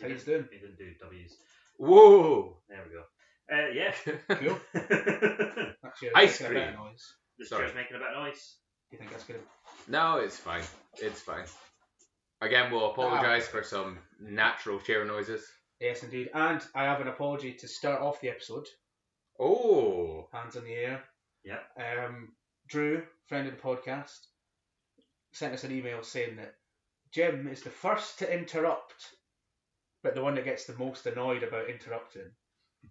He How you doing? He didn't do W's. Whoa. There we go. Uh, yeah. Cool. chair's Ice making a bit of cream. noise. Sorry. chair's making a bit of noise. Do you think that's good? no, it's fine. It's fine. Again, we'll apologise Ah. for some natural chair noises. Yes, indeed. And I have an apology to start off the episode. Oh. Hands in the air. Yeah. Um, Drew, friend of the podcast, sent us an email saying that Jim is the first to interrupt, but the one that gets the most annoyed about interrupting.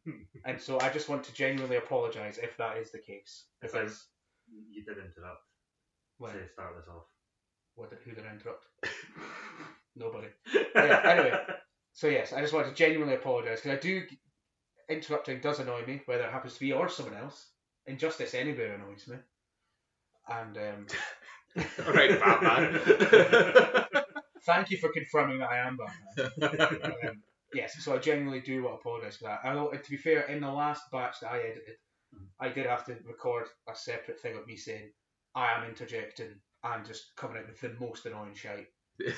and so I just want to genuinely apologise if that is the case. Because You did interrupt well, to start this off. what did, who did I interrupt? Nobody. Yeah, anyway. So yes, I just want to genuinely apologise because I do interrupting does annoy me, whether it happens to be or someone else. Injustice anywhere annoys me. And um, All right, Batman. Thank you for confirming that I am Batman. um, yes, so I genuinely do want to apologise for that. Although, to be fair, in the last batch that I edited, I did have to record a separate thing of me saying I am interjecting and just coming out with the most annoying shite.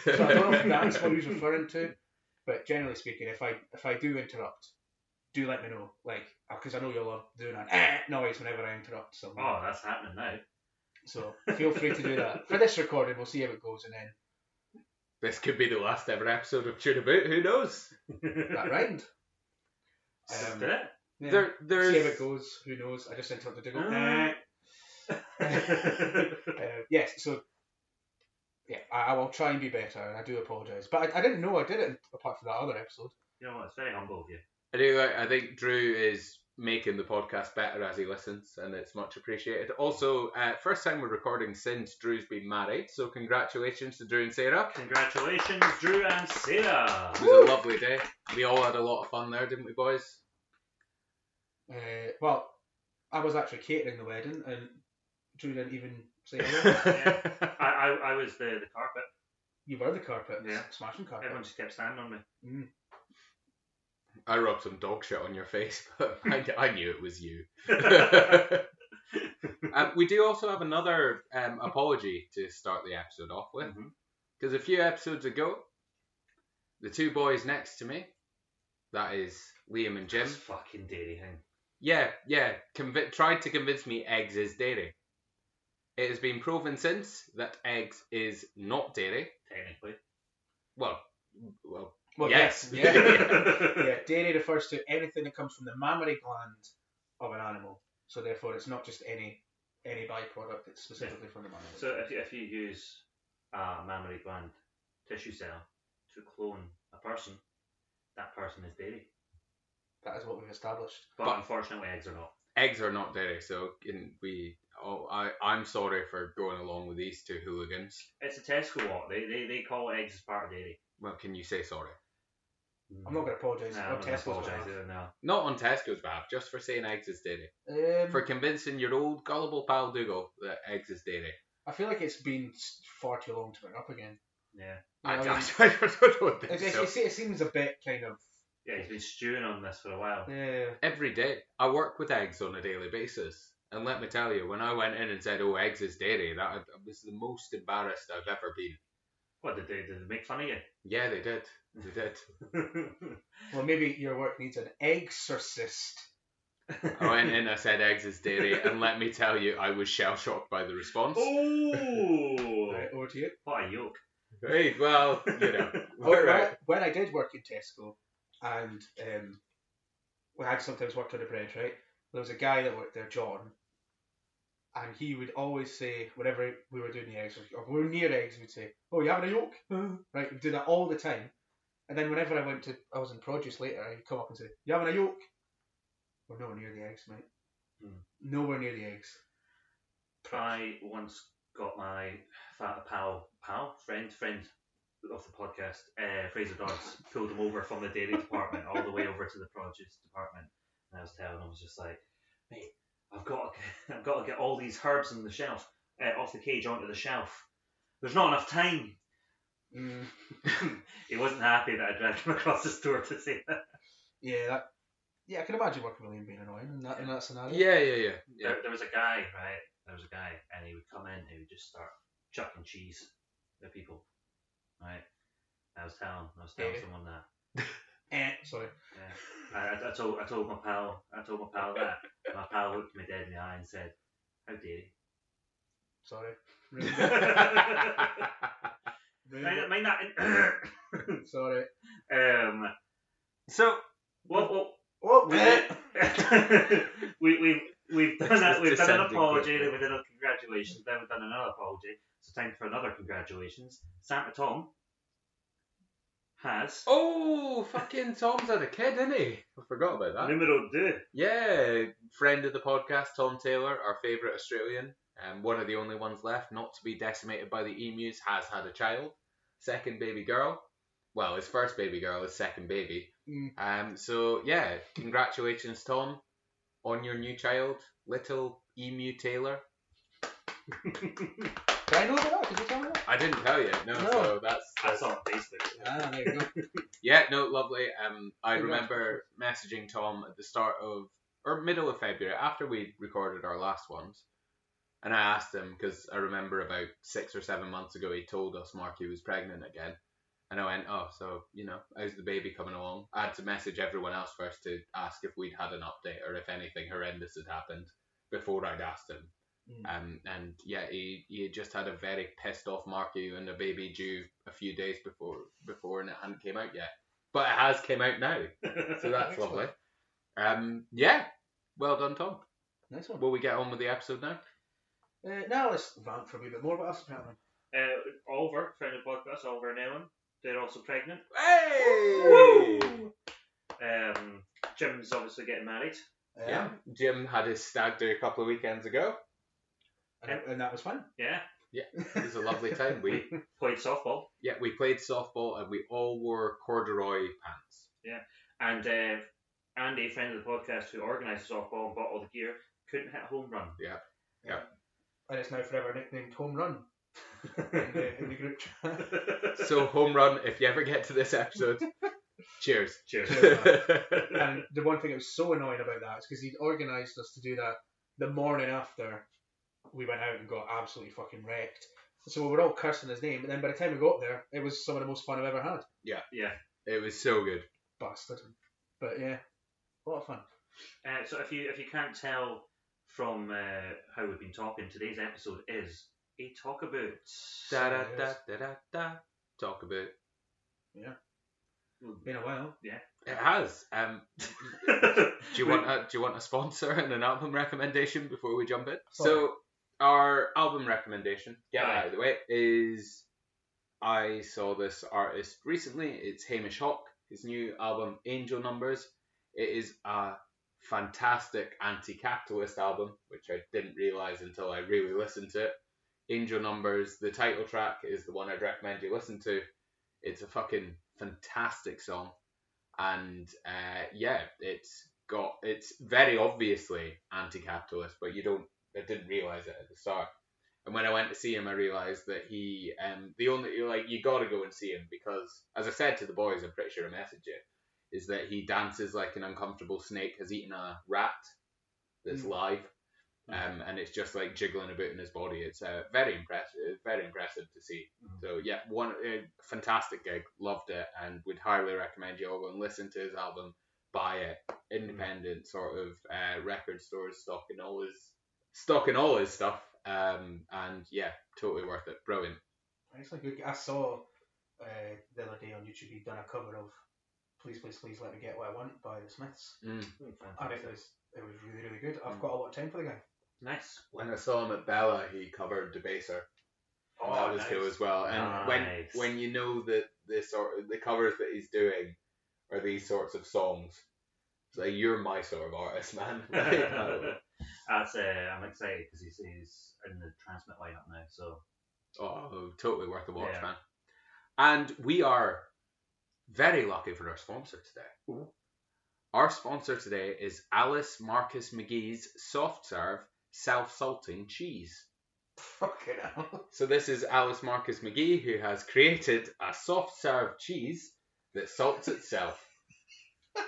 So I don't know if that's what he's referring to, but generally speaking, if I if I do interrupt, do let me know, like because I know you'll love doing an eh noise whenever I interrupt someone. Oh, that's happening now. So feel free to do that for this recording. We'll see how it goes, and then this could be the last ever episode of Tune About. Who knows? that rhymed. Just Um, did it. Yeah. There, see how it goes. Who knows? I just interrupted to go. Ah. Uh, yes, so yeah, I, I will try and be better, and I do apologise. But I, I didn't know I did it apart from that other episode. you know what? It's very humble of you. I do. like- I think Drew is making the podcast better as he listens, and it's much appreciated. Also, uh, first time we're recording since Drew's been married, so congratulations to Drew and Sarah. Congratulations, Drew and Sarah. It was a lovely day. We all had a lot of fun there, didn't we, boys? Uh, well, I was actually catering the wedding, and Drew didn't even say hello. I, I, I was the, the carpet. you were the carpet, Yeah. smashing carpet. Everyone just kept standing on me. I rubbed some dog shit on your face, but I, I knew it was you. um, we do also have another um, apology to start the episode off with. Because a few episodes ago, the two boys next to me, that is Liam and Jim, fucking dairy thing. yeah, yeah, convi- tried to convince me eggs is dairy. It has been proven since that eggs is not dairy. Technically. Well, well, Well, Yes. yes, yeah. yeah, dairy refers to anything that comes from the mammary gland of an animal. So therefore, it's not just any any byproduct. It's specifically from the mammary. So if you, if you use a mammary gland tissue cell to clone a person, that person is dairy. that is what we've established. But, But- unfortunately, eggs are not. eggs are not dairy, so in, we. Oh, I, I'm sorry for going along with these two hooligans. It's a Tesco lot. They, they, they call eggs as part of dairy. Well, can you say sorry? I'm not going to apologise. Nah, on I'm not Tesco's apologise behalf. either now. Not on Tesco's behalf, just for saying eggs is dairy. Um, For convincing your old gullible pal Dougal that eggs is dairy. I feel like it's been far too long to bring up again. Yeah. I, You know, I, I I don't It, think it, so. it, it seems a bit kind of. Yeah, he's been stewing on this for a while. Yeah. Every day. I work with eggs on a daily basis. And let me tell you, when I went in and said, oh, eggs is dairy, that was the most embarrassed I've ever been. What, did they, did they make fun of you? Yeah, they did. They did. Well, maybe your work needs an exorcist. I went in, I said eggs is dairy, and let me tell you, I was shell shocked by the response. oh! Right, over to you. What a yoke. Hey, well, you know, Well, when, right. I, when I did work in Tesco, and um, when I sometimes worked on the bread, right? There was a guy that worked there, John, and he would always say, whenever we were doing the eggs, or we were near eggs, we'd say, "Oh, you having a yolk?" right? We'd do that all the time. And then whenever I went to, I was in produce later, he'd come up and say, "You having a yolk?" We're nowhere near the eggs, mate. Hmm. Nowhere near the eggs. I once got my fat pal, pal, friend, friend of the podcast, uh, Fraser Dodds, pulled him over from the dairy department all the way over to the produce department. And I was telling him, I was just like, mate, I've got to, I've got to get all these herbs on the shelf, uh, off the cage onto the shelf. There's not enough time. Mm, he wasn't happy that I dragged him across the store to say that. yeah, that, yeah, I can imagine working with him being annoying in that, in that scenario. Yeah, yeah, yeah. yeah. There, there was a guy, right? There was a guy, and he would come in, he would just start chucking cheese at people, right? I was telling. I was telling Yeah. someone that. Eh, sorry. Yeah. I, I, I told I told my pal I told my pal that. My pal looked me dead in the eye and said, "How dare you?" Sorry. mind, mind that. In- sorry. um. so What? What? Oh, We, we, we've, we've done, This we've done an apology, quickly. then we've done a congratulations, then we've done another apology. So time for another congratulations. Santa Tom has oh, fucking Tom's had a kid, isn't he? I forgot about that. numero deux. Yeah, friend of the podcast, Tom Taylor, our favourite Australian, um, one of the only ones left not to be decimated by the emus, has had a child, second baby girl. Well, his first baby girl, his second baby. Mm. Um, so yeah, congratulations, Tom, on your new child, little emu Taylor. Did I know about that? Did you tell me that? I didn't tell you, no. No. So that's, I that's saw on Facebook. Ah, there you go. Yeah, no, lovely. Um, I Congrats. remember messaging Tom at the start of or middle of February after we recorded our last ones, and I asked him because I remember about six or seven months ago he told us Marky was pregnant again, and I went, oh, so you know, how's the baby coming along? I had to message everyone else first to ask if we'd had an update or if anything horrendous had happened before I'd asked him. Mm. Um, and yeah, he, he just had a very pissed off Marky and a baby due a few days before before and it hadn't came out yet. But it has came out now, so that's lovely. Um, yeah, well done, Tom. Nice one. Will we get on with the episode now? Uh, now let's rant for a wee bit more about us, apparently. Uh, Oliver, friend of the podcast, Oliver and Ellen, they're also pregnant. Hey! Um, Jim's obviously getting married. Yeah, Jim had his stag do a couple of weekends ago. And, and that was fun. Yeah, Yeah, It was a lovely time. We played softball. yeah we played softball and we all wore corduroy pants. Yeah, and uh, Andy, friend of the podcast, who organised the softball and bought all the gear, couldn't hit a home run. And it's now forever nicknamed Home Run in the, in the group chat. So home run. If you ever get to this episode, cheers. Cheers. and the one thing that was so annoying about that is because he'd organised us to do that the morning after we went out and got absolutely fucking wrecked. So we were all cursing his name, and then by the time we got there, it was some of the most fun I've ever had. yeah. Yeah. It was so good. Bastard. But yeah, a lot of fun. Uh, so if you if you can't tell from uh, how we've been talking, today's episode is a talk about. Da da da da da da. Talk about. Yeah. Been a while. Yeah. It has. Um, do you want a, do you want a sponsor and an album recommendation before we jump in? So our album recommendation, get that out of the way, is I saw this artist recently. It's Hamish Hawk. His new album Angel Numbers. It is a fantastic anti-capitalist album, which I didn't realize until I really listened to it. Angel Numbers, the title track is the one I'd recommend you listen to. It's a fucking fantastic song and uh, yeah, it's got it's very obviously anti-capitalist, but you don't I didn't realize it at the start. And when I went to see him, I realized that he um the only like you got to go and see him because as I said to the boys, I'm pretty sure I messaged you, is that he dances like an uncomfortable snake has eaten a rat that's Mm. live. Um, and it's just like jiggling about in his body. It's uh, very impressive, very impressive to see. Mhm. So yeah, one uh, fantastic gig, loved it, and would highly recommend you all go and listen to his album, buy it, independent sort of uh, record stores stocking all his stocking all his stuff. Um, and yeah, totally worth it, brilliant. Excellent. Good. I saw uh, the other day on YouTube he'd done a cover of "Please, Please, Please Let Me Get What I Want" by the Smiths, Mm. and it was it was really really good. I've got a lot of time for the guy. Nice. When I saw him at Bella, he covered Debaser. Oh, that was nice. cool as well. And Nice. when when you know that the sort of the covers that he's doing are these sorts of songs, it's like you're my sort of artist, man. That's uh, I'm excited because he's, he's in the TRNSMT lineup now. So oh, totally worth a watch, Yeah. man. And we are very lucky for our sponsor today. Ooh. Our sponsor today is Alice Marcus McGee's Soft Serve Self Salting Cheese. Fucking hell. So this is Alice Marcus McGee who has created a soft serve cheese that salts itself.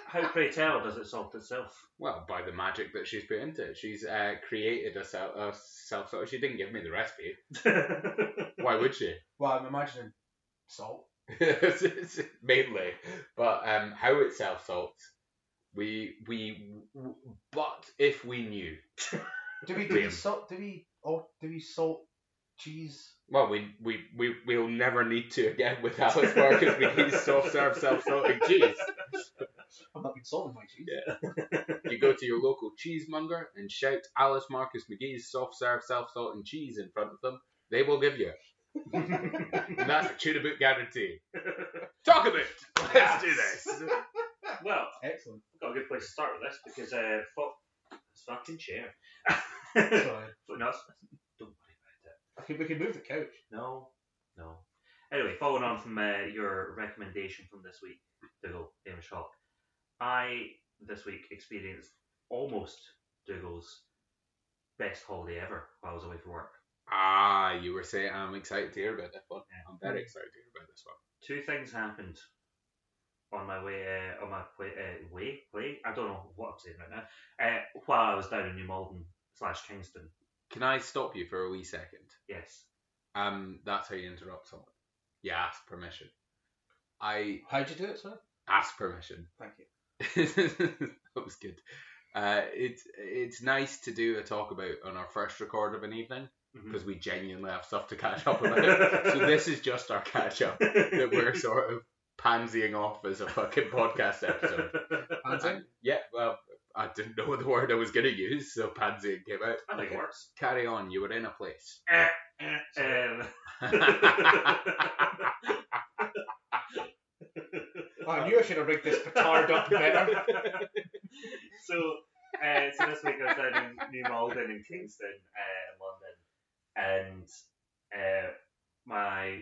how pray tell does it salt itself? Well, by the magic that she's put into it, she's uh, created a, self, a self. She didn't give me the recipe. Why would she? Well, I'm imagining salt. mainly, but um, how it self salts, we we but if we knew, Do we do we Liam. salt? Do we oh do we salt cheese? well, we we we we'll never need to again with Alice Marcus McGee's soft serve self salting cheese. I've not been salting my cheese. Yeah. You go to your local cheesemonger and shout Alice Marcus McGee's soft serve self salting cheese in front of them. They will give you. And that's a tuna boot guarantee. Talk about it. Let's do this. well, Excellent. I've got a good place to start with this because uh, fuck this fucking chair. Sorry. But no, it's- don't worry about it. I can, we can move the couch. No, no. Anyway, following on from uh, your recommendation from this week, Dougal, Hamish Hawk, I this week experienced almost Dougal's best holiday ever while I was away from work. Ah, you were saying I'm excited to hear about this one. Yeah. I'm very excited to hear about this one. Two things happened on my way uh, on my play, uh, way play. I don't know what I'm saying right now. Uh, while I was down in New Malden slash Kingston. Can I stop you for a wee second? Yes. Um, that's how you interrupt someone. You ask permission. I How'd you do it, sir? ask permission. Thank you. that was good. Uh, it's it's nice to do a talk about on our first record of an evening Because we genuinely have stuff to catch up about. so this is just our catch up that we're sort of pansying off as a fucking podcast episode. Pansy? And- yeah, well, I didn't know the word I was going to use, so pansying came out. I think Okay. it works. Carry on, you were in a place. Um, Oh, I knew I should have rigged this petard up better. so, uh, so this week I was down in New Malden in Kingston, uh, in London, and uh, my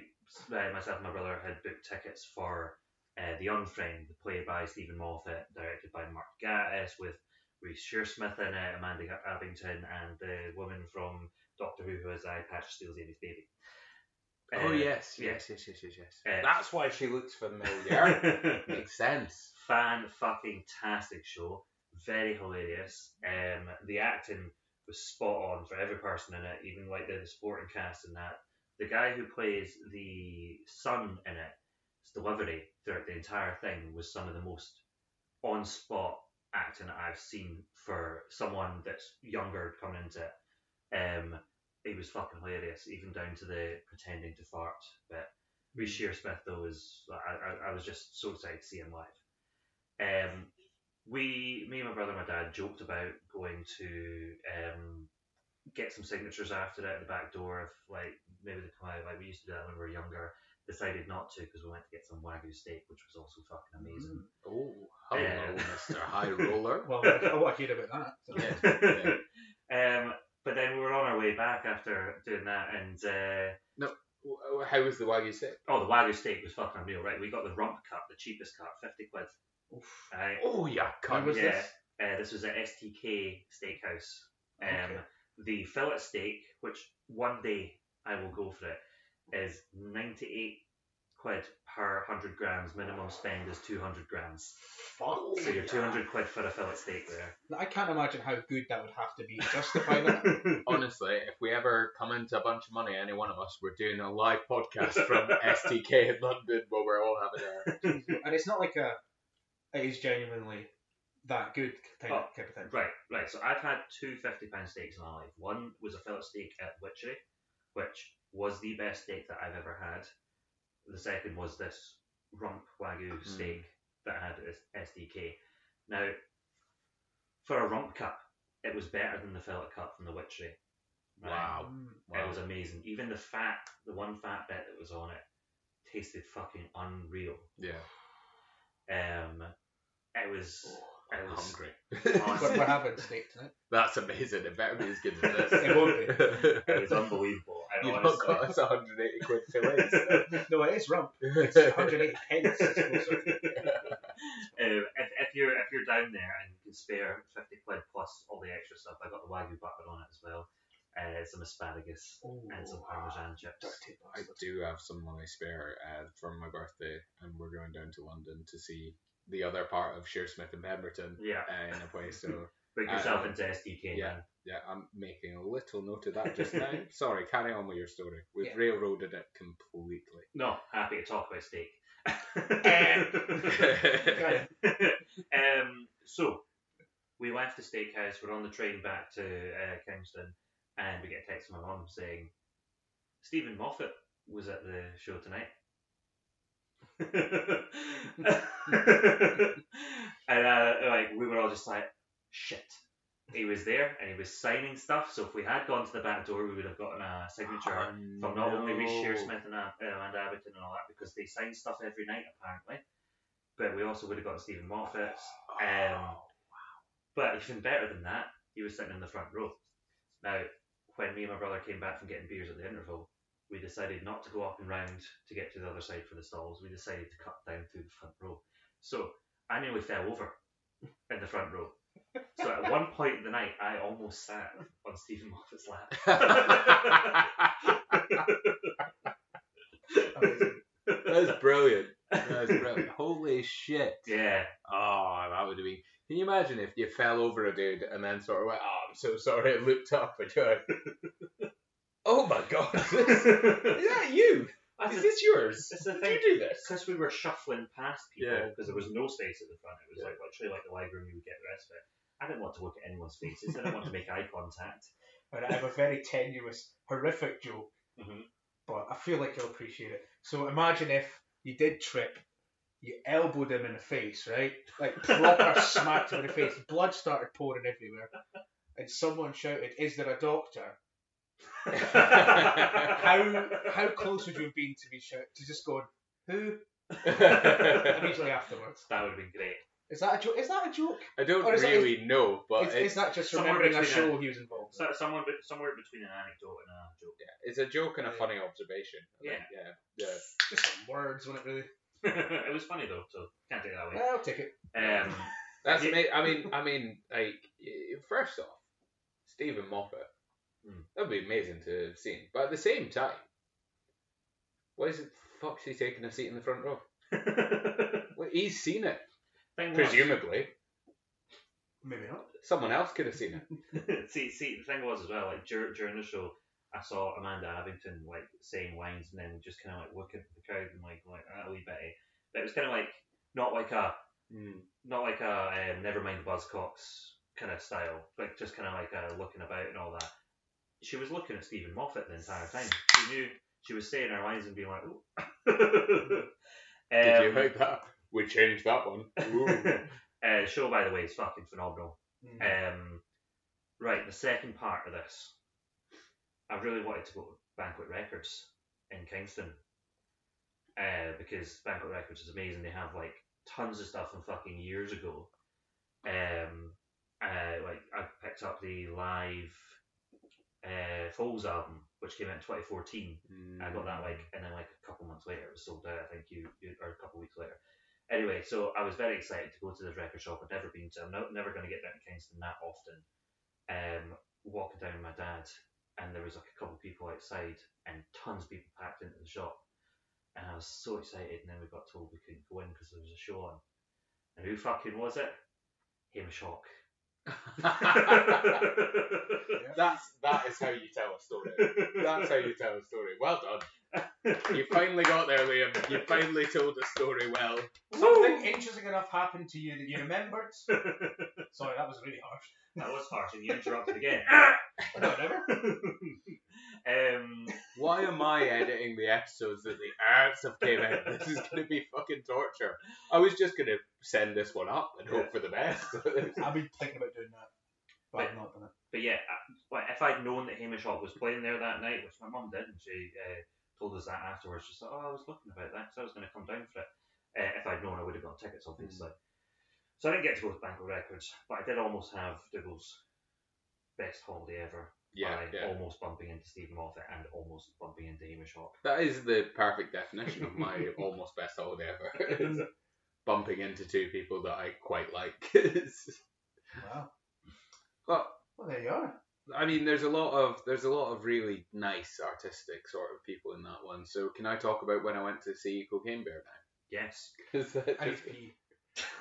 uh, myself and my brother had booked tickets for uh, The Unfriend, the play by Steven Moffat, directed by Mark Gatiss, with Reece Shearsmith in it, Amanda Abbington, and the woman from Doctor Who who has eye patch steals Amy's baby. oh Uh, yes, yes, yes, yes, yes, yes. Uh, That's why she looks familiar. Makes sense. fan fucking tastic show. Very hilarious. Um, the acting was spot on for every person in it, even like the supporting cast and that. The guy who plays the son in it, his delivery throughout the entire thing was some of the most on spot acting I've seen for someone that's younger coming into it. Um, it was fucking hilarious, even down to the pretending to fart bit. Reece Shearsmith though was I, I, I was just so excited to see him live. Um, we, me and my brother and my dad joked about going to um, get some signatures after it at the back door if like maybe they come out like we used to do that when we were younger. Decided not to because we went to get some wagyu steak, which was also fucking amazing. Oh, hello, Uh, Mr. High Roller. Well, I want to hear about that. um, but then we were on our way back after doing that, and uh, W- How was the Wagyu steak? oh, the wagyu steak was fucking unreal, right? We got the rump cut, the cheapest cut, fifty quid. Oof. Right? Oh, yeah, When cunt. was yeah. this? Uh, this was at STK Steakhouse. Um, Okay. The fillet steak, which one day I will go for it, is 98 quid per 100 grams. Minimum spend is 200 grams. Fuck. So you're 200 quid for a fillet steak there. I can't imagine how good that would have to be to justify that. Honestly, if we ever come into a bunch of money, any one of us, we're doing a live podcast from STK in London where we're all having a. and it's not like a. It is genuinely that good kind, of, Oh, kind of thing. Right, right. So I've had two 50 pound steaks in my life. One was a fillet steak at Witchery, which was the best steak that I've ever had. The second was this rump wagyu Mm. steak that I had at STK. Now, for a rump cut, it was better than the fillet cut from the Witchery. right? Wow. Mm. It was amazing. Even the fat, the one fat bit that was on it, tasted fucking unreal. Yeah. Um, it was. It was Hungry. We're, we're having steak tonight. That's amazing. It better be as good as this. It won't be. It was unbelievable. And You've not honestly, got us 180 quid fillets. no, it is rump. It's 180 pence. It's um, if, if you're if you're down there and you can spare fifty quid plus all the extra stuff, I got the wagyu butter on it as well, uh, some asparagus and some parmesan chips. dirty I do have some money spare uh, from my birthday, and we're going down to London to see the other part of Shearsmith and Pemberton Yeah. uh, in a place. So Book yourself Uh, into STK. yeah. man. Yeah, I'm making a little note of that just now. Sorry, carry on with your story. We've Yeah. railroaded it completely. No, happy to talk about steak. Okay. um, so we left the steakhouse. We're on the train back to uh, Kingston, and we get a text from my mum saying Steven Moffat was at the show tonight. and uh, like we were all just like, shit. He was there and he was signing stuff. So if we had gone to the back door, we would have gotten a signature from not only Reece Shearsmith and uh, Amanda and all that because they sign stuff every night apparently. But we also would have gotten Steven Moffat. Um, but even better than that, he was sitting in the front row. Now, when me and my brother came back from getting beers at the interval, we decided not to go up and round to get to the other side for the stalls. We decided to cut down through the front row. So I nearly fell over in the front row. So at one point in the night, I almost sat on Steven Moffat's lap. That's brilliant. That's brilliant. Holy shit. yeah. Oh, that would have been. Can you imagine if you fell over a dude and then sort of went, "Oh, I'm so sorry," looked up and you're like, "Oh my god, is that you? That's Is the- this yours? It's the Did thing. you do this?" Because we were shuffling past people Yeah. because there was no space at the front. It was Yeah. like literally like the leg room you would get the rest of it. I didn't want to look at anyone's faces. I didn't want to make eye contact. And I have a very tenuous, horrific joke, Mhm. but I feel like you'll appreciate it. So imagine if you did trip, you elbowed him in the face, right? Like proper smacked him in the face. Blood started pouring everywhere. And someone shouted, Is there a doctor? How how close would you have been to be shout to just going, Who? Immediately afterwards. That would have been great. Is that a joke? Is that a joke? I don't Or is it- really know, but is, it's, is that just somewhere remembering a between show he was involved in? Someone, be- somewhere between an anecdote and a joke. yeah, it's a joke and a Yeah. funny observation. I think, yeah, yeah. Just some words, wasn't it really? it was funny though, so can't take it that way. I'll take it. Um, That's Yeah. amazing. I mean, I mean, like y- first off, Steven Moffat. Hmm. That'd be amazing to have seen. But at the same time, why is it fuck's he taking a seat in the front row? Well, he's seen it, thing was- presumably. Maybe not. Someone else could have seen it. see, see, the thing was as well, like dur- during the show, I saw Amanda Abbington like saying lines and then just kind of like looking at the crowd and like like ah, a wee bit. But it was kind of like not like a not like a um, never mind the Buzzcocks kind of style, like just kind of like a looking about and all that. She was looking at Steven Moffat the entire time. She knew she was saying her lines and being like, "Ooh." Did you Um, like that? We changed that one. Ooh. uh, show, by the way, is fucking phenomenal. Mm. Um, right, the second part of this, I really wanted to go to Banquet Records in Kingston uh, because Banquet Records is amazing. They have like tons of stuff from fucking years ago. Um, uh, like I picked up the live uh, Foals album, which came out in 2014. I got that like, and then like a couple months later, it was sold out. I think you, you or a couple weeks later. Anyway, so I was very excited to go to this record shop. I'd never been to. I'm no, never going to get down to Kingston that often. Um, walking down with my dad, and there was like a couple of people outside, and tons of people packed into the shop. And I was so excited, and then we got told we couldn't go in because there was a show on. And who fucking was it? Hamish Hawk. That's that is how you tell a story. That's how you tell a story. Well done. You finally got there, Liam. You finally told a story well. Something interesting enough happened to you that you remembered. Sorry, that was really harsh. That was harsh, and you interrupted again. No, never. um, Why am I editing the episodes that the arts have came out? This is gonna be fucking torture. I was just gonna send this one up and hope for the best. I've been thinking about doing that, but I've not done it. But yeah, I- well, if I'd known that Hamish Hawk was playing there that night, which my mum did, and she uh, told us that afterwards, she said, "Oh, I was looking about that, so I was going to come down for it." Uh, if I'd known, I would have got tickets, obviously. So I didn't get to go to Banquet Records, but I did almost have Dougal's best holiday ever yeah, by yeah. almost bumping into Steven Moffat and almost bumping into Hamish Hawk. That is the perfect definition of my almost best holiday ever. Is bumping into two people that I quite like. Wow. but Well, there you are. I mean, there's a lot of there's a lot of really nice artistic sort of people in that one. So can I talk about when I went to see Cocaine Bear now? Yes. 'Cause that just- pee.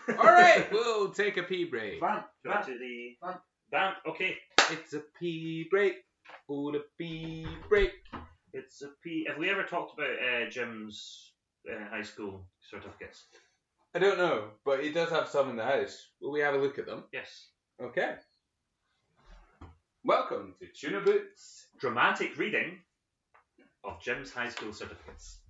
All right, we'll take a pee break. Vamp, vamp. to the Vamp. vamp. Okay, It's a pee break. Oh, the pee break. it's a P. Have we ever talked about uh, Jim's uh, high school certificates? I don't know, but he does have some in the house. Will we have a look at them? Yes. Okay. Welcome to Tuna Boots. Dramatic reading of Jim's high school certificates.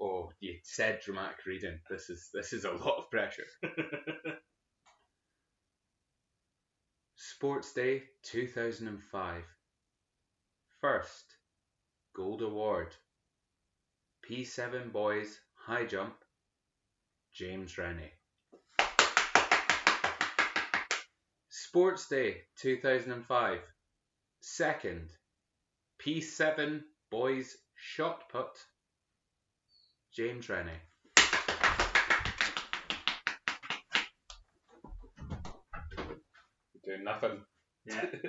Oh, you said dramatic reading. This is this is a lot of pressure. Sports Day 2005. First, Gold Award. P7 Boys High Jump. James Rennie. Sports Day 2005. Second, P7 Boys Shot Put. James Rennie. Doing. Yeah.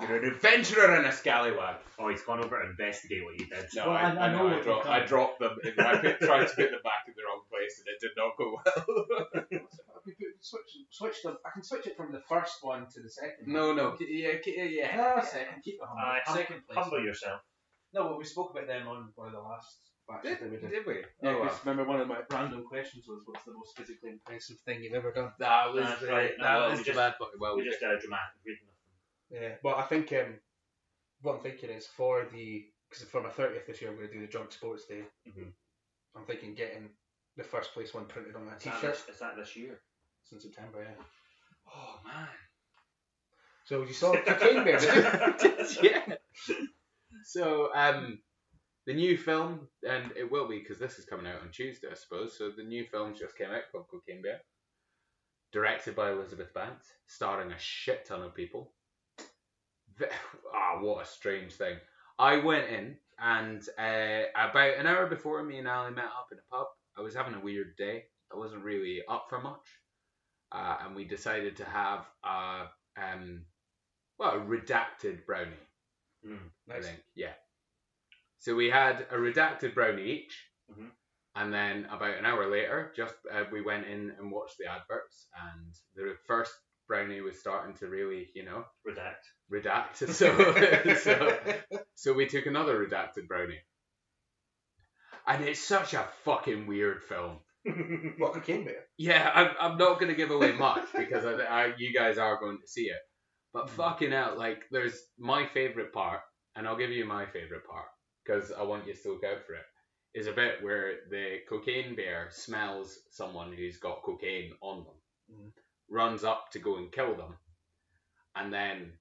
You're an adventurer and a scallywag. Oh, he's gone over to investigate what you did. No, Well, I, I- I, I know know. I what dropped, you've I done. dropped them. I tried to put them back in the wrong place, and it did not go well. Switch, switch them. I can switch it from the first one to the second. no, no, k- yeah, k- yeah. Ah, second. Keep it humble. Aye, hum- second place. Humble yourself. No, but we spoke about them on one of the last Did, we did. did we? Yeah, oh, well. remember one of my random questions was, "What's the most physically impressive thing you've ever done?" That was That's right. that No, was just- bad part. Well, we just did a dramatic reading of them. Yeah, but I think um, what I'm thinking is for the because for my thirtieth this year I'm going to do the Drunk Sports Day. Mhm. I'm thinking getting the first place one printed on my Is that t-shirt this- Is that this year? since September. Yeah. Oh man. So you saw Cocaine Bear. did you? yeah. So, um, the new film, and it will be because this is coming out on Tuesday, I suppose. So the new film just came out called Cocaine Bear, directed by Elizabeth Banks, starring a shit ton of people. Ah, what a strange thing. I went in, and uh, about an hour before me and Ali met up in a pub, I was having a weird day. I wasn't really up for much, uh, and we decided to have a um, well, a redacted brownie. Mm. I Nice. think. Yeah. So we had a redacted brownie each, Mhm. and then about an hour later, just uh, we went in and watched the adverts, and the first brownie was starting to really, you know, Redact. redact. So, so, so we took another redacted brownie, and it's such a fucking weird film. what Cocaine Bear? Yeah, I'm, I'm not going to give away much because I, I, you guys are going to see it. But Mhm. fucking out, like, there's my favourite part, and I'll give you my favourite part because I want you to look out for it, is a bit where the cocaine bear smells someone who's got cocaine on them, Mhm. runs up to go and kill them, and then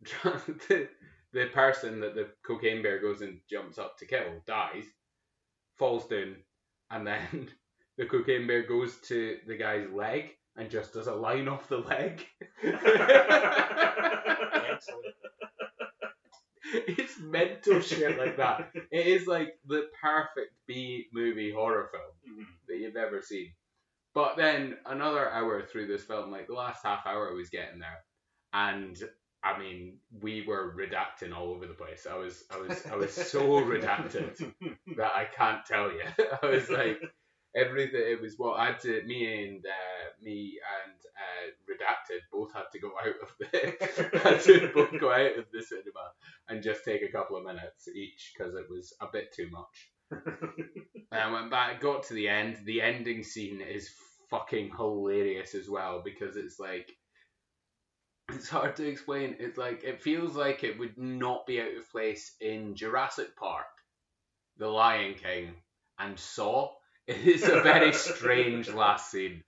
the, the person that the cocaine bear goes and jumps up to kill dies, falls down, and then the cocaine bear goes to the guy's leg and just does a line off the leg. It's mental shit like that. It is like the perfect B movie horror film Mhm. that you've ever seen. But then another hour through this film, like the last half hour I was getting there, and I mean we were redacting all over the place. I was I was I was so redacted that I can't tell you. I was like everything. It was what I had to. Me and uh, me and uh, redacted both had to go out of the had to both go out of the cinema and just take a couple of minutes each because it was a bit too much. And I went back, got to the end. The ending scene is fucking hilarious as well because it's like it's hard to explain. It's like it feels like it would not be out of place in Jurassic Park, The Lion King, and Saw. It is a very strange last scene.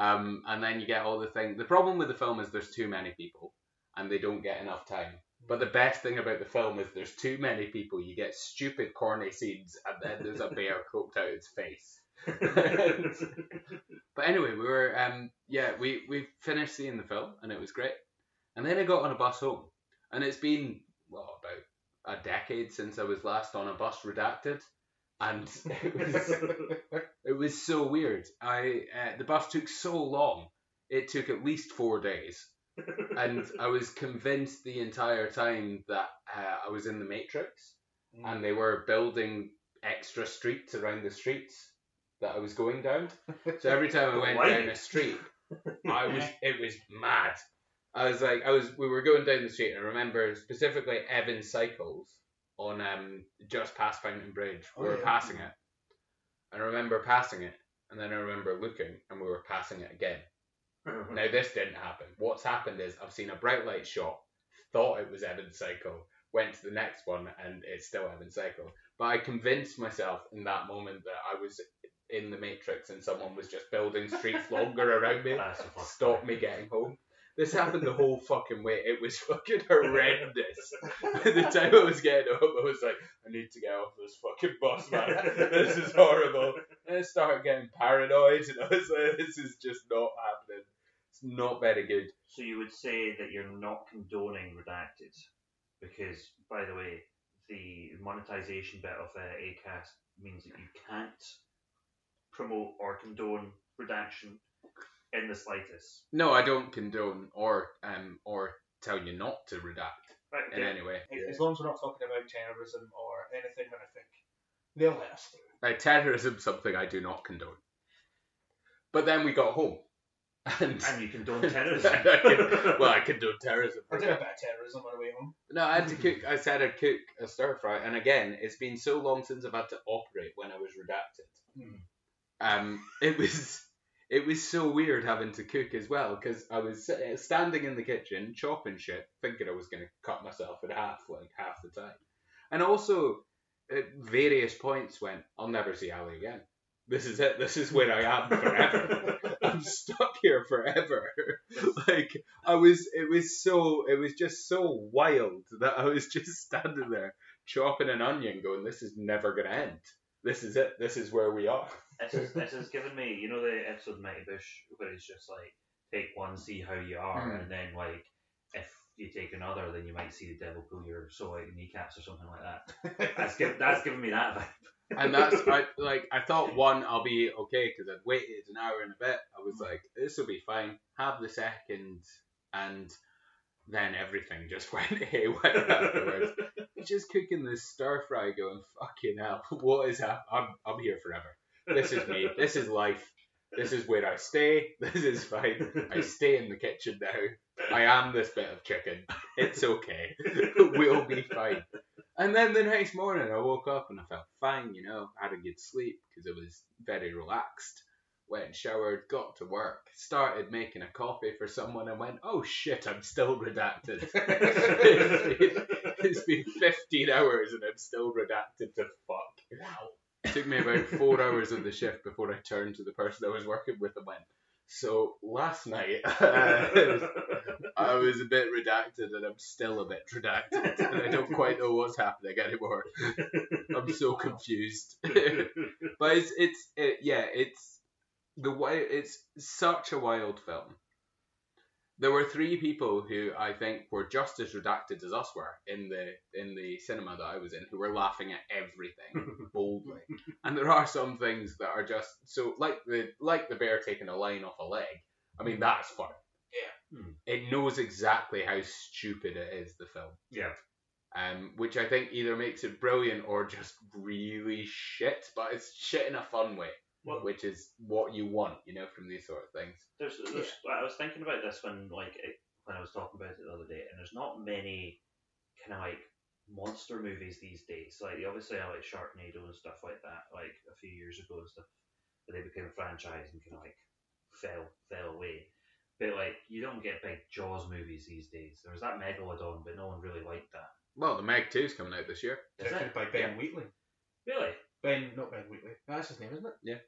Um, and then you get all the things. The problem with the film is there's too many people, and they don't get enough time. But the best thing about the film is there's too many people. You get stupid, corny scenes, and then there's a bear coked out its face. But anyway, we were um yeah we we finished seeing the film and it was great, and then I got on a bus home, and it's been well about a decade since I was last on a bus redacted, and it was it was so weird. I uh, the bus took so long. It took at least four days, and I was convinced the entire time that uh, I was in the Matrix, and they were building extra streets around the streets that I was going down. So every time I went Why? down a street, I was it was mad. I was like I was we were going down the street and I remember specifically Evan Cycles on um just past Fountainbridge. We Oh, were yeah. passing it. And I remember passing it and then I remember looking and we were passing it again. Now this didn't happen. What's happened is I've seen a bright light shot, thought it was Evan Cycle, went to the next one and it's still Evan Cycle. But I convinced myself in that moment that I was in the Matrix and someone was just building streets longer around me, That's a fuck stop me getting home. This happened the whole fucking way. It was fucking horrendous. By the time I was getting home, I was like, I need to get off this fucking bus, man. This is horrible. And I started getting paranoid, and I was like, this is just not happening. It's not very good. So you would say that you're not condoning redacted, because by the way, the monetization bit of uh, Acast means that you can't promote or condone redaction in the slightest. No, I don't condone or um or tell you not to redact Right, in okay. any way. As long as we're not talking about terrorism or anything horrific, they'll let us through. Like terrorism, something I do not condone. But then we got home, and And you condone terrorism. I can- well, I condone terrorism. I did a bit of terrorism on the way home. No, I had to cook. I said I'd cook a stir fry, and again, it's been so long since I've had to operate when I was redacted. Hmm. Um, it was it was so weird having to cook as well because I was uh, standing in the kitchen chopping shit, thinking I was going to cut myself in half like half the time, and also at various points went, I'll never see Ali again. This is it. This is where I am forever. I'm stuck here forever. like I was, it was so, it was just so wild that I was just standing there chopping an onion, going, "This is never gonna end. This is it. This is where we are." This is this has given me, you know, the episode of Mighty Boosh where it's just like take one, see how you are, Mm. and then like if you take another, then you might see the devil pull your soul out your kneecaps or something like that. That's given that's given me that vibe. and that's I like I thought one I'll be okay because I'd waited an hour and a bit. I was like, this will be fine. Have the second, and then everything just went haywire afterwards. Just cooking this stir fry, going fucking hell, what is happening? I'm I'm here forever. This is me. This is life. This is where I stay. This is fine. I stay in the kitchen now. I am this bit of chicken. It's okay. we'll be fine. And then the next morning, I woke up and I felt fine, you know, I had a good sleep because I was very relaxed. Went and showered, got to work, started making a coffee for someone, and went, oh shit, I'm still redacted. it's been 15 hours and I'm still redacted to fuck. Wow. It took me about four hours of the shift before I turned to the person I was working with and went, so last night I was a bit redacted and I'm still a bit redacted and I don't quite know what's happening anymore. I'm so confused. but it's it's it, yeah, it's the way it's such a wild film. There were three people who I think were just as redacted as us were in the in the cinema that I was in, who were laughing at everything boldly. And there are some things that are just so like the like the bear taking a line off a leg. I mean that's fun. Yeah. Hmm. It knows exactly how stupid it is, the film yeah. um, which I think either makes it brilliant or just really shit. But it's shit in a fun way, Well- which is what you want, you know, from these sort of things. There's, there's I was thinking about this when like it, when I was talking about it the other day, and there's not many kind of like monster movies these days. Like obviously I like Sharknado and stuff like that. Like a few years ago and stuff, but they became a franchise and kind of like fell fell away. But like you don't get big Jaws movies these days. There was that Megalodon, but no one really liked that. Well, the Meg 2's coming out this year. Is Directed it? by Ben Wheatley. Really? Ben, not Ben Wheatley. That's his name, isn't it?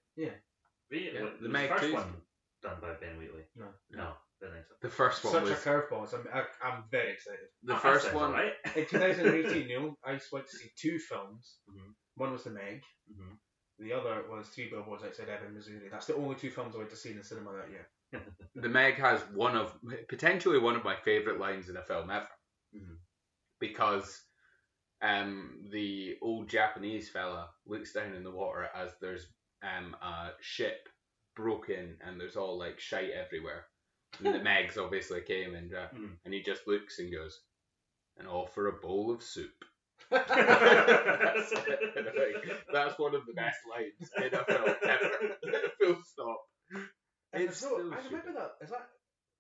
Really? Yeah, Was the the Meg first 2's one done by Ben Wheatley? No. No, didn't think so. The first one Such was a curveball. So I'm, I, I'm very excited. the Oh, that first sounds one. alright. In 2018, Neil, I went to see two films. Mhm. One was The Meg. Mhm. The other was Three Billboards Outside Ebbing, Missouri. That's the only two films I went to see in the cinema that year. The Meg has one of potentially one of my favorite lines in a film ever, Mhm. because um, the old Japanese fella looks down in the water as there's um, a ship broken and there's all like shite everywhere. And the Megs obviously came and uh, Mhm. and he just looks and goes, and offer a bowl of soup. That's. Like, that's one of the best lines in a film ever. There's no. Still I should remember that. Is that?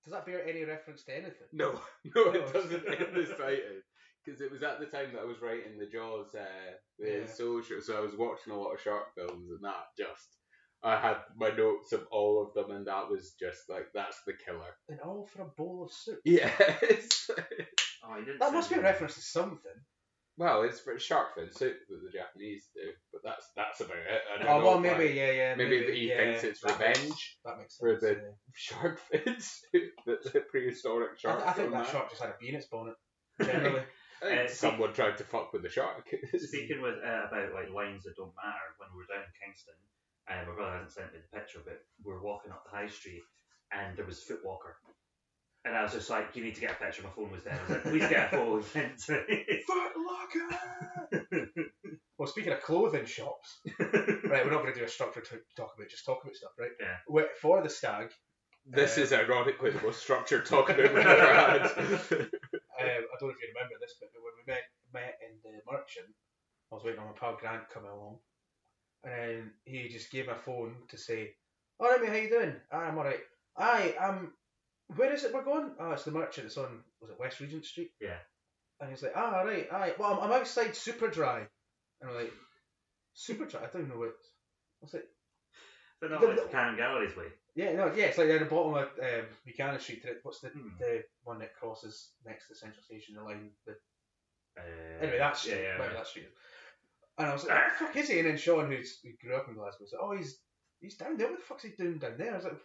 Does that bear any reference to anything? No, no, it doesn't in the slightest. Because it was at the time that I was writing the Jaws, uh, the Yeah. social, so I was watching a lot of shark films, and that just, I had my notes of all of them, and that was just like, that's the killer. And all for a bowl of soup. Yes. Oh, he didn't That send must be a reference to something. well, it's for shark fin soup that the Japanese do, but that's that's about it. I don't Oh know well, why maybe yeah, yeah. Maybe he yeah, thinks it's that revenge Makes, that makes for the yeah. shark fin soup that the prehistoric shark. th- I think that had. shark just had a bee in its bonnet. Generally, I think Uh, someone tried to fuck with the shark. Speaking with uh, about like lines that don't matter, when we were down in Kingston, uh, my brother hasn't sent me the picture, but we were walking up the high street and there was a Footwalker. And I was just like, you need to get a picture. My phone was dead. I was like, please get a photo. and it to me." Foot Locker. well, speaking of clothing shops, right? We're not going to do a structure to talk about. Just talk about stuff, right? Yeah. Wait, For the stag, This Uh, is ironically the most structured talk about we've ever had. Um, I don't know if you remember this, but when we met met in the merchant, I was waiting on my pal Grant coming along, and he just gave my phone to say, "All right, mate, how you doing? "Ah, I'm all right. Aye, um, where is it we're going? Oh, it's the merchant. It's on was it West Regent Street? Yeah. And he's like, ah, all right, aye. Well, I'm, I'm outside Superdry, and I'm like, Superdry? I don't know what. I was like, But not The- like the- Cannon Gallery's way. Yeah, no, yeah, it's like at the bottom of um, Buchanan Street. What's the Hmm. the one that crosses next to Central Station? The line, the Uh, Anyway, that street, Yeah, yeah. that street. And I was like, what the fuck is he? And then Sean, who's, who grew up in Glasgow, said, oh, he's he's down there. What the fuck's he doing down there? I was like,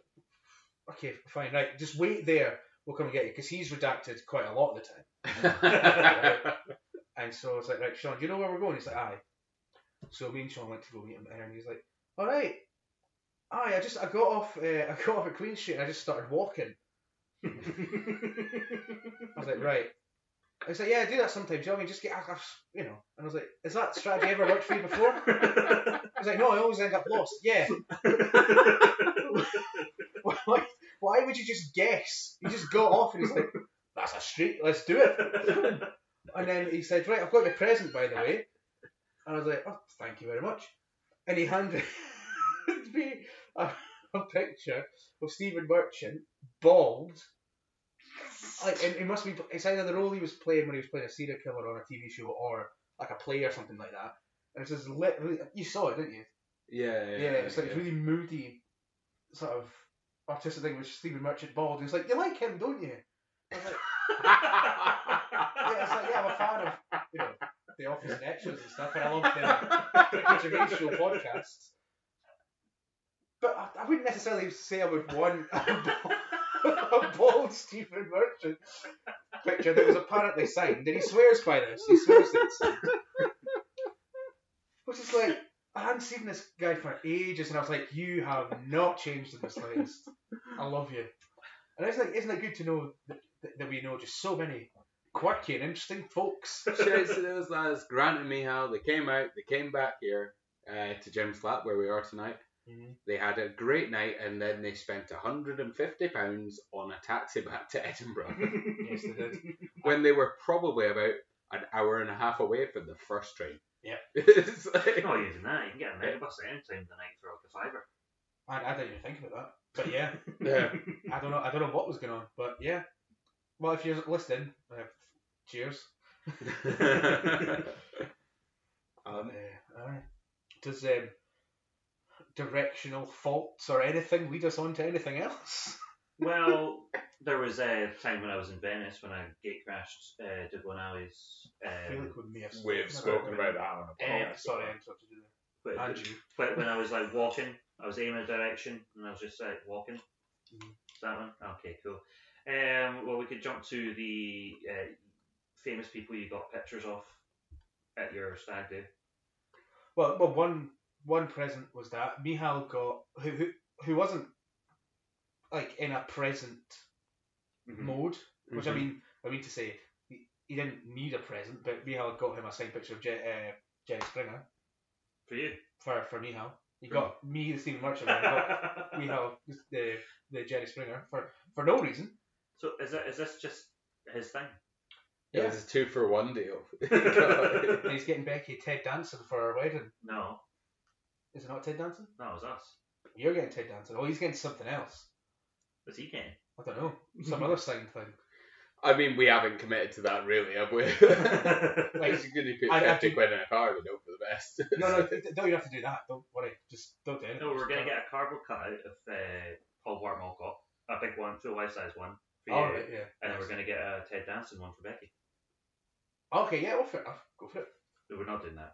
okay, fine, right, just wait there. We'll come and get you because he's redacted quite a lot of the time. And so I was like, right, Sean, do you know where we're going? He's like, aye. So me and Sean went to go meet him there, and he's like, all right, aye. I just I got off uh, I got off at Queen Street and I just started walking. I was like, right. I was like, yeah, I do that sometimes. You know I mean? Just get, I, I, you know. And I was like, has that strategy ever worked for you before? I was like, no, I always end up lost. Yeah. why, why would you just guess? You just got off and he's like, that's a street, let's do it. And then he said, right, I've got your present, by the way. And I was like, oh, thank you very much. And he handed me a, a picture of Stephen Merchant, bald. Like, and it must be, it's either the role he was playing when he was playing a serial killer on a TV show or like a play or something like that. And it's just literally, you saw it, didn't you? yeah, yeah, Yeah, it's like yeah. really moody, sort of artistic thing with Stephen Merchant bald. He's like, you like him, don't you? Like, yeah, it's like, yeah, I'm a fan of, you know, The Office and Extras and stuff, and I love the Show podcasts. But I, I wouldn't necessarily say I would want a bald, a bald Stephen Merchant picture that was apparently signed, and he swears by this. He swears that it's signed. Which is like, I hadn't seen this guy for ages, and I was like, you have not changed in the slightest. I love you. And it's like, isn't it good to know that, that, we know just so many quirky and interesting folks? Shouts to those lads, Grant and Mihal. They came out, they came back here uh, to Jim's flat where we are tonight. They had a great night and then they spent £150 on a taxi back to Edinburgh yes, they did. when they were probably about an hour and a half away from the first train. Yeah. It's like- You're not using that. You can get a megabus at any time of the night for like a fiver. I, I didn't even think about that. But yeah, yeah. I don't know. I don't know what was going on, but yeah. Well, if you're listening, uh, cheers. um, Uh, aye. Does um, directional faults or anything lead us on to anything else? Well, there was a time when I was in Venice when I gate crashed uh, Dublin Alleys. I feel Um, like we may have We've spoken about that on a Oh, podcast. sorry, I interrupted you but. And you. but when I was like walking, I was aiming a direction and I was just like walking. Mhm. That one? Okay, cool. Um, well, we could jump to the uh, famous people you got pictures of at your stag do. Well, well, one one present was that Mihal got who who who wasn't like in a present Mhm. mode, which I Mhm. mean, I mean to say he, he didn't need a present, but Mihal got him a signed picture of Je- uh, Jerry Springer For you. for for Mihal. He got me the Stephen Merchant, and he got Mihal the the Jerry Springer for for no reason. So is that is this just his thing? Yeah. was a two for one deal. He's getting Becky Ted Danson for her wedding. No, Is it not Ted Danson? that was us. You're getting Ted Danson. Oh, he's getting something else. What's he getting? I don't know. Some other signed thing. I mean, we haven't committed to that really, have we? Like, He's going to put I- I 50 think- quid in a car, we know for the best. No, no, th- th- don't you have to do that. Don't worry. Just don't do it. No, we're gonna don't. get a cardboard cutout of uh, Paul Blart Mall a big one, full life size one for you, All right, yeah. and then we're gonna get a Ted Danson one for Becky. Okay, yeah, well, fair enough. Go for it. No, we're not doing that.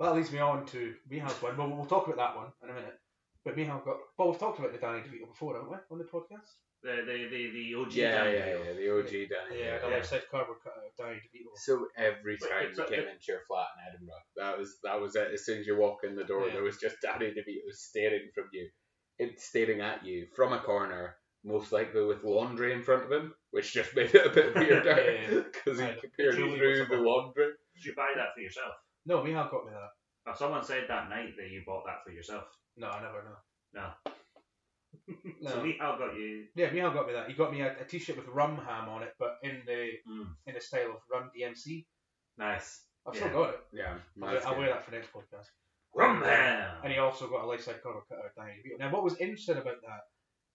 Well, that leads me on to Mihal's one. Well, we'll talk about that one in a minute. But Mihal got. Well, we've talked about the Danny DeVito before, haven't we, on the podcast? The the the, the OG yeah, Danny yeah, DeVito. yeah, the OG Danny. Yeah, yeah. the life-size cardboard cutout uh, of Danny DeVito. So every Wait, time wait, you came it- into your flat in Edinburgh, that was that was it. As soon as you walk in the door, Yeah. there was just Danny DeVito staring from you, it, staring at you from a corner, most likely with laundry in front of him, which just made it a bit weirder Yeah. because he I know. could peer through the laundry. Did you buy that for yourself? No, Mihal got me that. Oh, someone said that night that you bought that for yourself. No, I never know. No. No. So Mihal got you. Yeah, Mihal got me that. He got me a, a t-shirt with rum ham on it, but in the Mm, in the style of Rum DMC. nice. I've Yeah. still got it. Yeah, I'll, that's I'll good. wear that for next podcast. Rum ham. And he also got a life-size cardboard cutout of Danny DeVito. Now, what was interesting about that?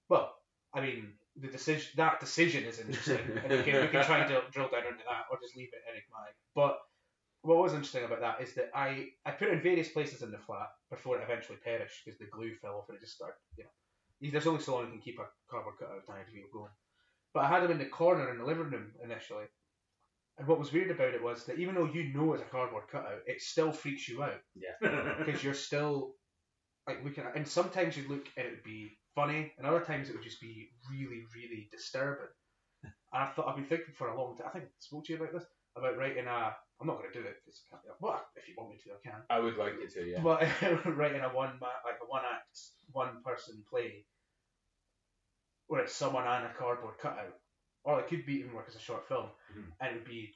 Well, I mean, the decision that decision is interesting, and we can, we can try and drill, drill down into that, or just leave it enigmatic. But what was interesting about that is that I I put it in various places in the flat before it eventually perished because the glue fell off and it just started, you know. There's only so long you can keep a cardboard cutout of Danny DeVito going. But I had him in the corner in the living room initially. And what was weird about it was that even though you know it's a cardboard cutout, it still freaks you out Yeah. because you're still like looking at, and sometimes you'd look and it would be funny, and other times it would just be really, really disturbing. And I thought I've been thinking for a long time. I think I spoke to you about this about writing a. I'm not going to do it because I can't be like, well, if you want me to, I can. I would like you to, yeah. But writing a one like a one act, one person play, where it's someone and a cardboard cutout, or it could be even work as a short film, Mhm. and it would be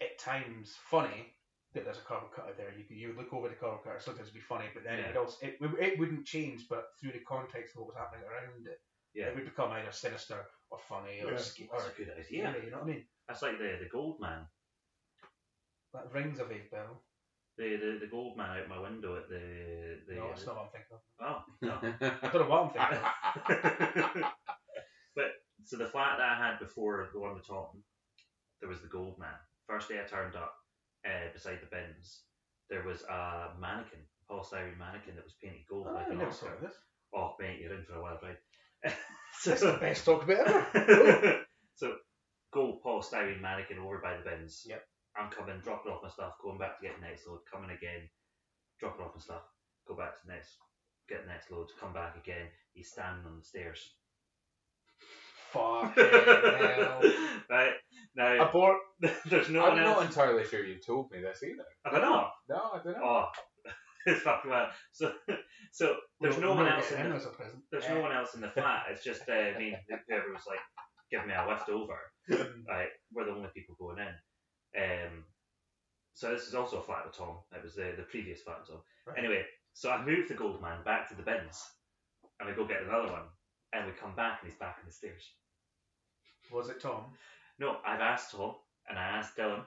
at times funny that there's a cardboard cutout there. You could- you would look over the cardboard cutout, sometimes it'd be funny, but then it Yeah. would also it, it wouldn't change, but through the context of what was happening around it, Yeah. it would become either sinister or funny or Yeah. That's a good idea. you know what I mean? That's like the the gold man. That rings a vague bell. The, the the gold man out my window at the the. No, that's not what I'm thinking of. Oh no. I don't know what I'm thinking of. but so the flat that I had before the one with Tom, there was the gold man. First day I turned up, uh, beside the bins, there was a mannequin, a polystyrene mannequin that was painted gold Oh, like I an never saw this. Oh mate, you're in for a wild ride. That's the best talk about ever. so gold polystyrene mannequin over by the bins. Yep. I'm coming, dropping off my stuff, going back to get the next load, coming again, dropping off my stuff, go back to the next, get the next load, come back again. He's standing on the stairs. Fucking hell. right now, Abort. there's no I'm one not entirely sure you told me this either. Have I not? No, I don't know. Oh, it's fucking well. So, so there's no one else in the as a present. there's no one else in the flat. It's just uh, I mean whoever was like giving me a lift over. Right, we're the only people going in. Um, so this is also a flat with Tom. It was the the previous flat with Tom. Right. Anyway, so I moved the gold man back to the bins, and we go get another one, and we come back and he's back on the stairs. Was it Tom? No, I've asked Tom and I asked Dylan,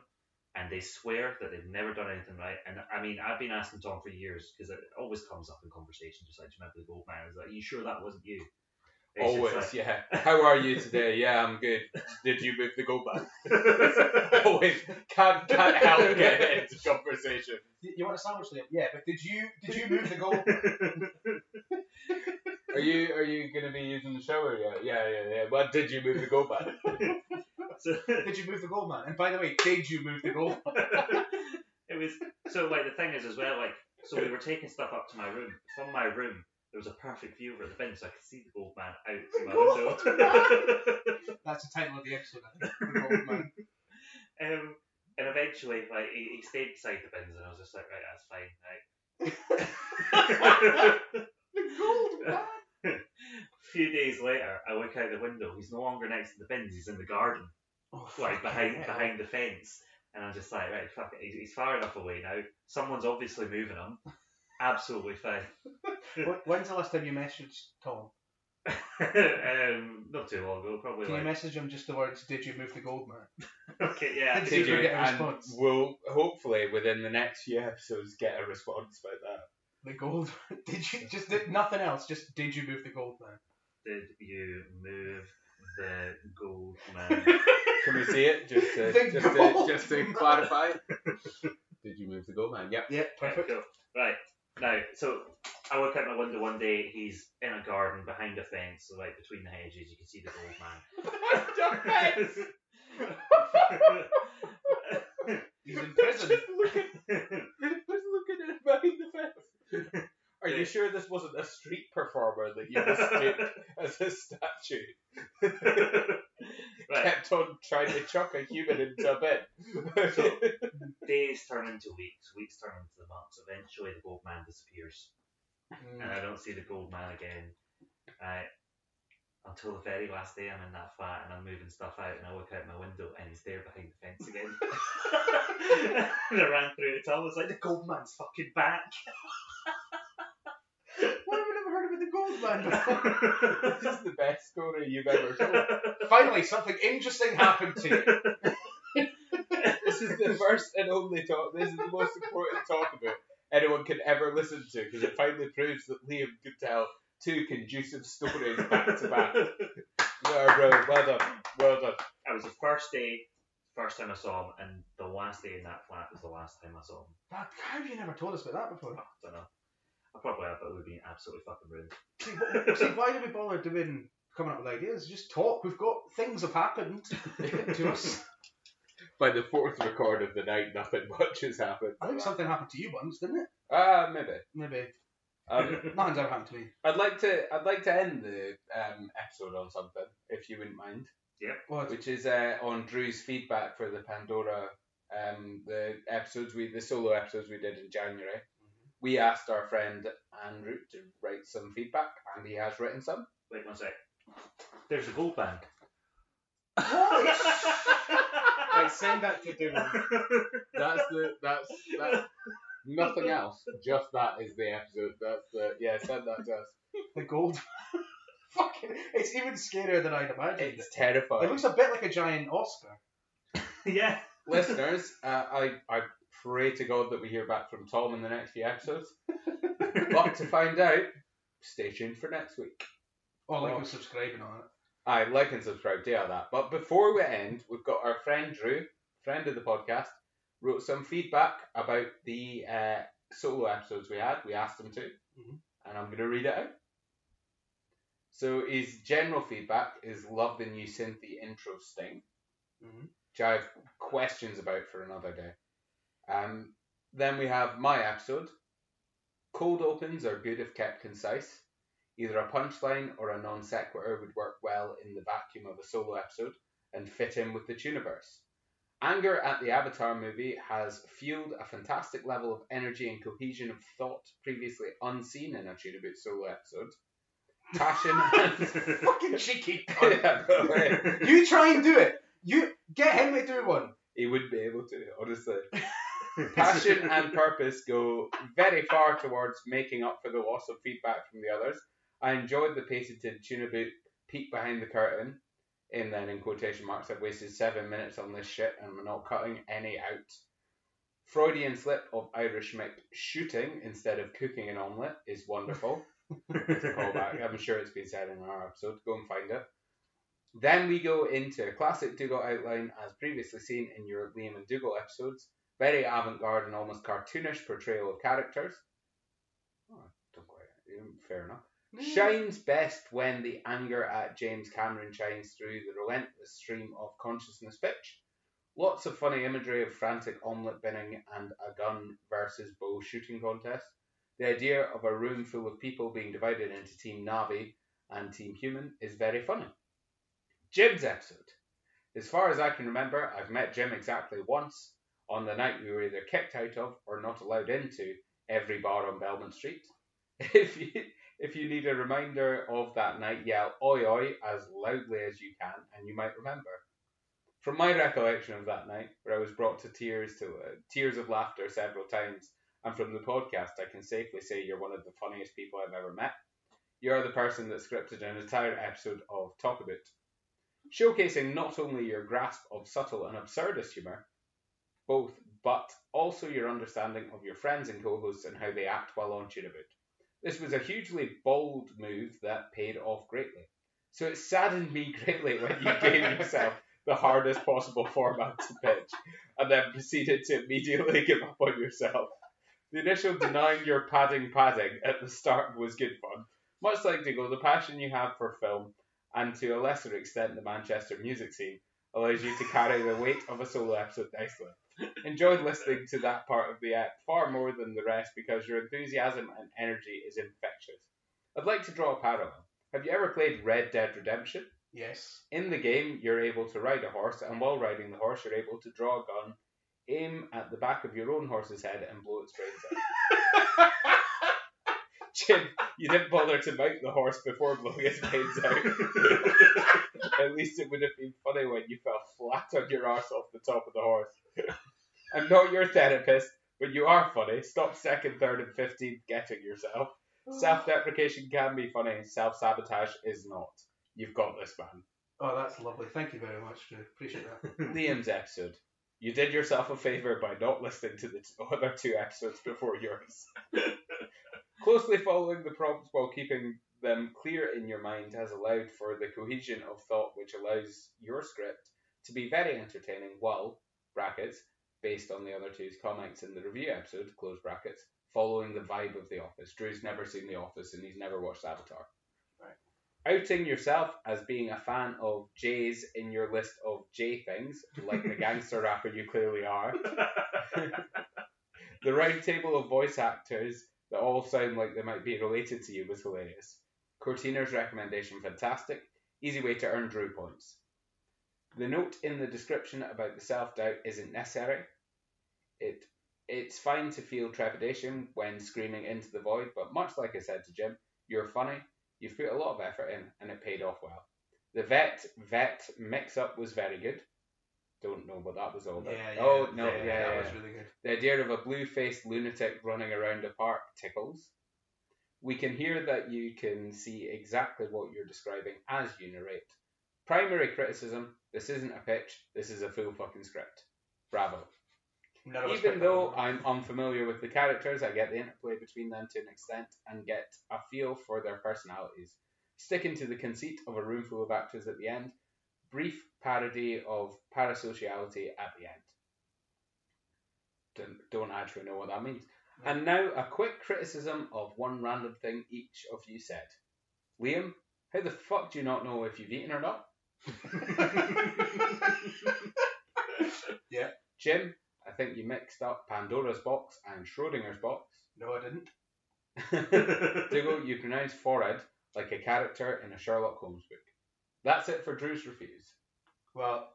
and they swear that they've never done anything right. And I mean, I've been asking Tom for years because it always comes up in conversation, just like, do you remember the gold man? I was like, are you sure that wasn't you? It's just Always, like- yeah. How are you today? Yeah, I'm good. Did you move the goal back? Always can't can't help getting into conversation. You, you want a sandwich, Liam? Yeah, but did you did you move the goal? Are you are you gonna be using the shower yet? Yeah, yeah, yeah. Well, did you move the goal back? so, did you move the goal, man? And by the way, did you move the goal? it was so like the thing is as well like so we were taking stuff up to my room. From my room there was a perfect view over the bin, so I could see the gold man out through my window. That's the title of the episode. I think. The gold man. Um, and eventually, like he, he stayed beside the bins, and I was just like, right, that's fine, right. The gold man. A few days later, I look out the window. He's no longer next to the bins. He's in the garden, Oh, like behind hell. behind the fence. And I'm just like, right, fuck it. He's, he's far enough away now. Someone's obviously moving him. Absolutely fine. Wh- When's the last time you messaged Tom? um, not too long ago, probably Can you message him just the words, did you move the gold man? okay, yeah. Did Did you you? get a And response? we'll hopefully within the next few episodes get a response about that. The gold. Did you just did nothing else? Just did you move the gold man? did you move the gold man? Can we see it just to, The just, to, just to clarify? Did you move the gold man? Yep. Yep. Yeah, perfect. cool. Right. Now, so I look out my window one day, he's in a garden behind a fence, so like between the hedges, you can see the gold man. He's in prison. Just looking, just looking at behind the fence. Are you sure this wasn't a street performer that you mistook as a statue? right. Kept on trying to chuck a human into a bin. So days turn into weeks, weeks turn into months. Eventually, the gold man disappears, Mm. and I don't see the gold man again. Right. Until the very last day, I'm in that flat and I'm moving stuff out, and I look out my window, and he's there behind the fence again. and I ran through it. I was like, the gold man's fucking back. Why have we never heard about the gold man this is the best story you've ever told. Finally, something interesting happened to you. This is the first and only talk. This is the most important talk about anyone can ever listen to because it finally proves that Liam could tell two conducive stories back to back. Yeah, bro, well done, well done. It was the first day, first time I saw him, and the last day in that flat was the last time I saw him. But how have you never told us about that before? I don't know. I probably have, but it would be absolutely fucking ruined. See, wh- see, why do we bother doing coming up with ideas? Just talk. We've got things have happened to us. By the fourth record of the night, nothing much has happened. I think something happened to you once, didn't it? Ah, maybe. Maybe Um, nothing's ever happened to me. I'd like to. I'd like to end the um, episode on something, if you wouldn't mind. What? which is uh, on Drew's feedback for the Pandora, um, the episodes we, the solo episodes we did in January. We asked our friend Andrew to write some feedback, and he has written some. Wait one sec. There's a gold band. Right, send that to Dylan. That's the that's that. Nothing else, just that is the episode. That's the yeah. Send that to us. The gold. Fucking, it's even scarier than I'd imagined. It's terrifying. It looks a bit like a giant Oscar. yeah. Listeners, uh, I I pray to God that we hear back from Tom in the next few episodes. but to find out, stay tuned for next week. Oh, like Oh. and subscribing on it. Aye, like and subscribe to all that. But before we end, we've got our friend Drew, friend of the podcast, wrote some feedback about the uh, solo episodes we had. We asked him to, Mhm. and I'm going to read it out. So his general feedback is love the new synthy intro sting, Mhm. which I have questions about for another day. Um, then we have my episode. Cold opens are good if kept concise. Either a punchline or a non sequitur would work well in the vacuum of a solo episode and fit in with the Tuniverse. Anger at the Avatar movie has fueled a fantastic level of energy and cohesion of thought previously unseen in a Tunaboot solo episode. Passion and Fucking cheeky. Yeah, you try and do it. You get him to do one. He would be able to, honestly. Passion and purpose go very far towards making up for the loss of feedback from the others. I enjoyed the patented tuna boot peek behind the curtain, and then in quotation marks, I've wasted seven minutes on this shit and we're not cutting any out. Freudian slip of Irish Mick shooting instead of cooking an omelette is wonderful. Callback. I'm sure it's been said in our episode. Go and find it. Then we go into a classic Dougal outline as previously seen in your Liam and Dougal episodes. Very avant garde and almost cartoonish portrayal of characters. Oh, don't quite. Fair enough. Mm. Shines best when the anger at James Cameron shines through the relentless stream of consciousness pitch. Lots of funny imagery of frantic omelette binning and a gun versus bow shooting contest. The idea of a room full of people being divided into Team Na'vi and Team Human is very funny. Jim's episode. As far as I can remember, I've met Jim exactly once on the night we were either kicked out of or not allowed into every bar on Belmont Street. If you if you need a reminder of that night, yell oi oi as loudly as you can, and you might remember. From my recollection of that night, where I was brought to tears to uh, tears of laughter several times, and from the podcast, I can safely say you're one of the funniest people I've ever met. You're the person that scripted an entire episode of Talk About, showcasing not only your grasp of subtle and absurdist humour, both, but also your understanding of your friends and co-hosts and how they act while on Tune This was a hugely bold move that paid off greatly. So it saddened me greatly when you gave yourself the hardest possible format to pitch and then proceeded to immediately give up on yourself. The initial denying your padding padding at the start was good fun. Much like Diggle, the passion you have for film and to a lesser extent the Manchester music scene allows you to carry the weight of a solo episode nicely. Enjoyed listening to that part of the app far more than the rest because your enthusiasm and energy is infectious. I'd like to draw a parallel. Have you ever played Red Dead Redemption? Yes. In the game, you're able to ride a horse, and while riding the horse, you're able to draw a gun, aim at the back of your own horse's head, and blow its brains out. Jim, you didn't bother to mount the horse before blowing its brains out. At least it would have been funny when you fell flat on your arse off the top of the horse. I'm not your therapist, but you are funny. Stop second, third, and fifteenth getting yourself. Oh. Self deprecation can be funny, self sabotage is not. You've got this, man. Oh, that's lovely. Thank you very much, Drew. Appreciate that. Liam's episode. You did yourself a favour by not listening to the other two episodes before yours. Closely following the prompts while keeping them clear in your mind has allowed for the cohesion of thought which allows your script to be very entertaining while, brackets, based on the other two's comments in the review episode, close brackets, following the vibe of The Office. Drew's never seen The Office and he's never watched Avatar. Outing yourself as being a fan of J's in your list of J things, like the gangster rapper you clearly are. the round table of voice actors that all sound like they might be related to you was hilarious. Cortina's recommendation fantastic. Easy way to earn Drew points. The note in the description about the self doubt isn't necessary. It it's fine to feel trepidation when screaming into the void, but much like I said to Jim, you're funny, you've put a lot of effort in, and it paid off well. The vet vet mix up was very good. Don't know what that was all about. Yeah, oh, yeah. oh no, yeah, yeah, that was really good. The idea of a blue faced lunatic running around a park tickles. We can hear that you can see exactly what you're describing as you narrate. Primary criticism this isn't a pitch, this is a full fucking script. Bravo. Even though. I'm unfamiliar with the characters, I get the interplay between them to an extent and get a feel for their personalities. Sticking to the conceit of a room full of actors at the end, brief parody of parasociality at the end. Don't, don't actually know what that means. And now a quick criticism of one random thing each of you said. Liam, how the fuck do you not know if you've eaten or not? Yeah. Jim, I think you mixed up Pandora's box and Schrodinger's box. No, I didn't. Dougal, you pronounce forehead like a character in a Sherlock Holmes book. That's it for Drew's reviews. Well,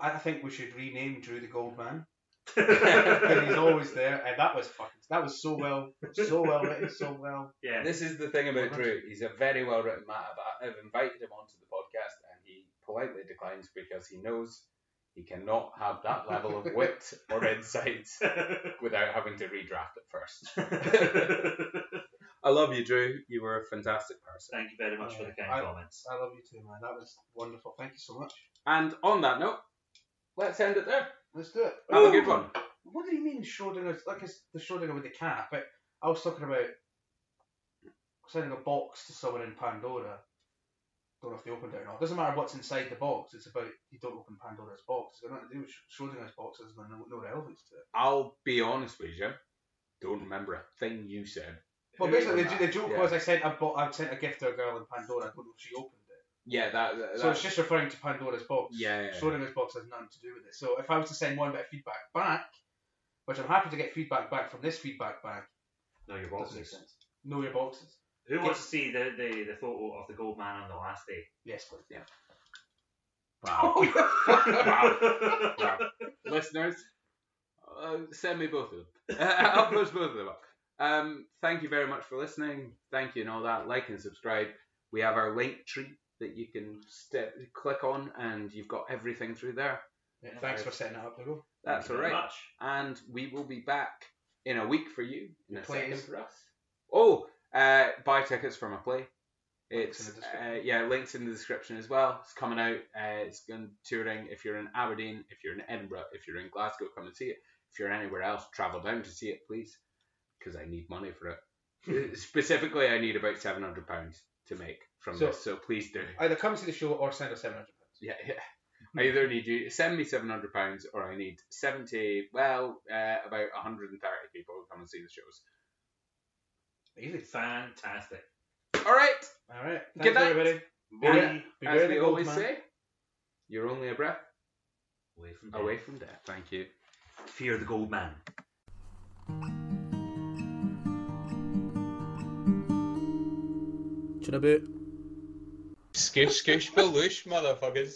I think we should rename Drew the Gold Man. Because he's always there, and that was fucking. That was so well, so well written, so well. yeah. This is the thing about Drew. He's a very well written man, but I've invited him onto the podcast and he politely declines because he knows he cannot have that level of wit or insight without having to redraft it first. I love you, Drew. You were a fantastic person. Thank you very much for the kind I- comments. I love you too, man. That was wonderful. Thank you so much. And on that note, let's end it there. Let's do it. Have a good one. What do you mean Schrodinger's? Like it's the Schrodinger with the cat, but I was talking about sending a box to someone in Pandora. Don't know if they opened it or not. It Doesn't matter what's inside the box. It's about you don't open Pandora's box. It's got nothing to do with Sch- Schrodinger's box. There's no, no relevance to it. I'll be honest with you. Don't remember a thing you said. Well, basically, the, the joke Yeah. was I sent a bo- I sent a gift to a girl in Pandora. I don't know if she opened it. Yeah, that. that So it's just referring to Pandora's box. Yeah, yeah, yeah. Schrodinger's box has nothing to do with it. So if I was to send one bit of feedback back, which I'm happy to get feedback back from this feedback back, No, your doesn't make boxes. sense. Know your boxes. Who wants to see the, the, the photo of the gold man on the last day? Yes, please. Yeah. Wow. Oh, wow. Listeners, uh, send me both of them. I'll post both of them up. Um, thank you very much for listening. Thank you and all that. Like and subscribe. We have our link tree that you can step, click on, and you've got everything through there. Yeah, thanks for setting it up, Dougal. That's all right. much. And we will be back in a week for you, in a second for us. Oh, uh, buy tickets for my play. It's in the description. uh, yeah, links in the description as well. It's coming out. Uh, it's going touring. If you're in Aberdeen, if you're in Edinburgh, if you're in Glasgow, come and see it. If you're anywhere else, travel down to see it, please, because I need money for it. Uh, Specifically, I need about seven hundred pounds to make from So- this, so please do. Either come to the show or send us seven hundred pounds. Yeah, yeah. I either need you send me seven hundred pounds, or I need seventy. Well, uh, about hundred and thirty people to come and see the shows. Easy. Fantastic. All right. All right. Good Thanks, night. everybody. Well, Beware as the we always man. say, you're only a breath Away from death. away from death. Thank you. Fear the gold man. Chin a bit. Skoosh, skoosh, baloosh, motherfuckers.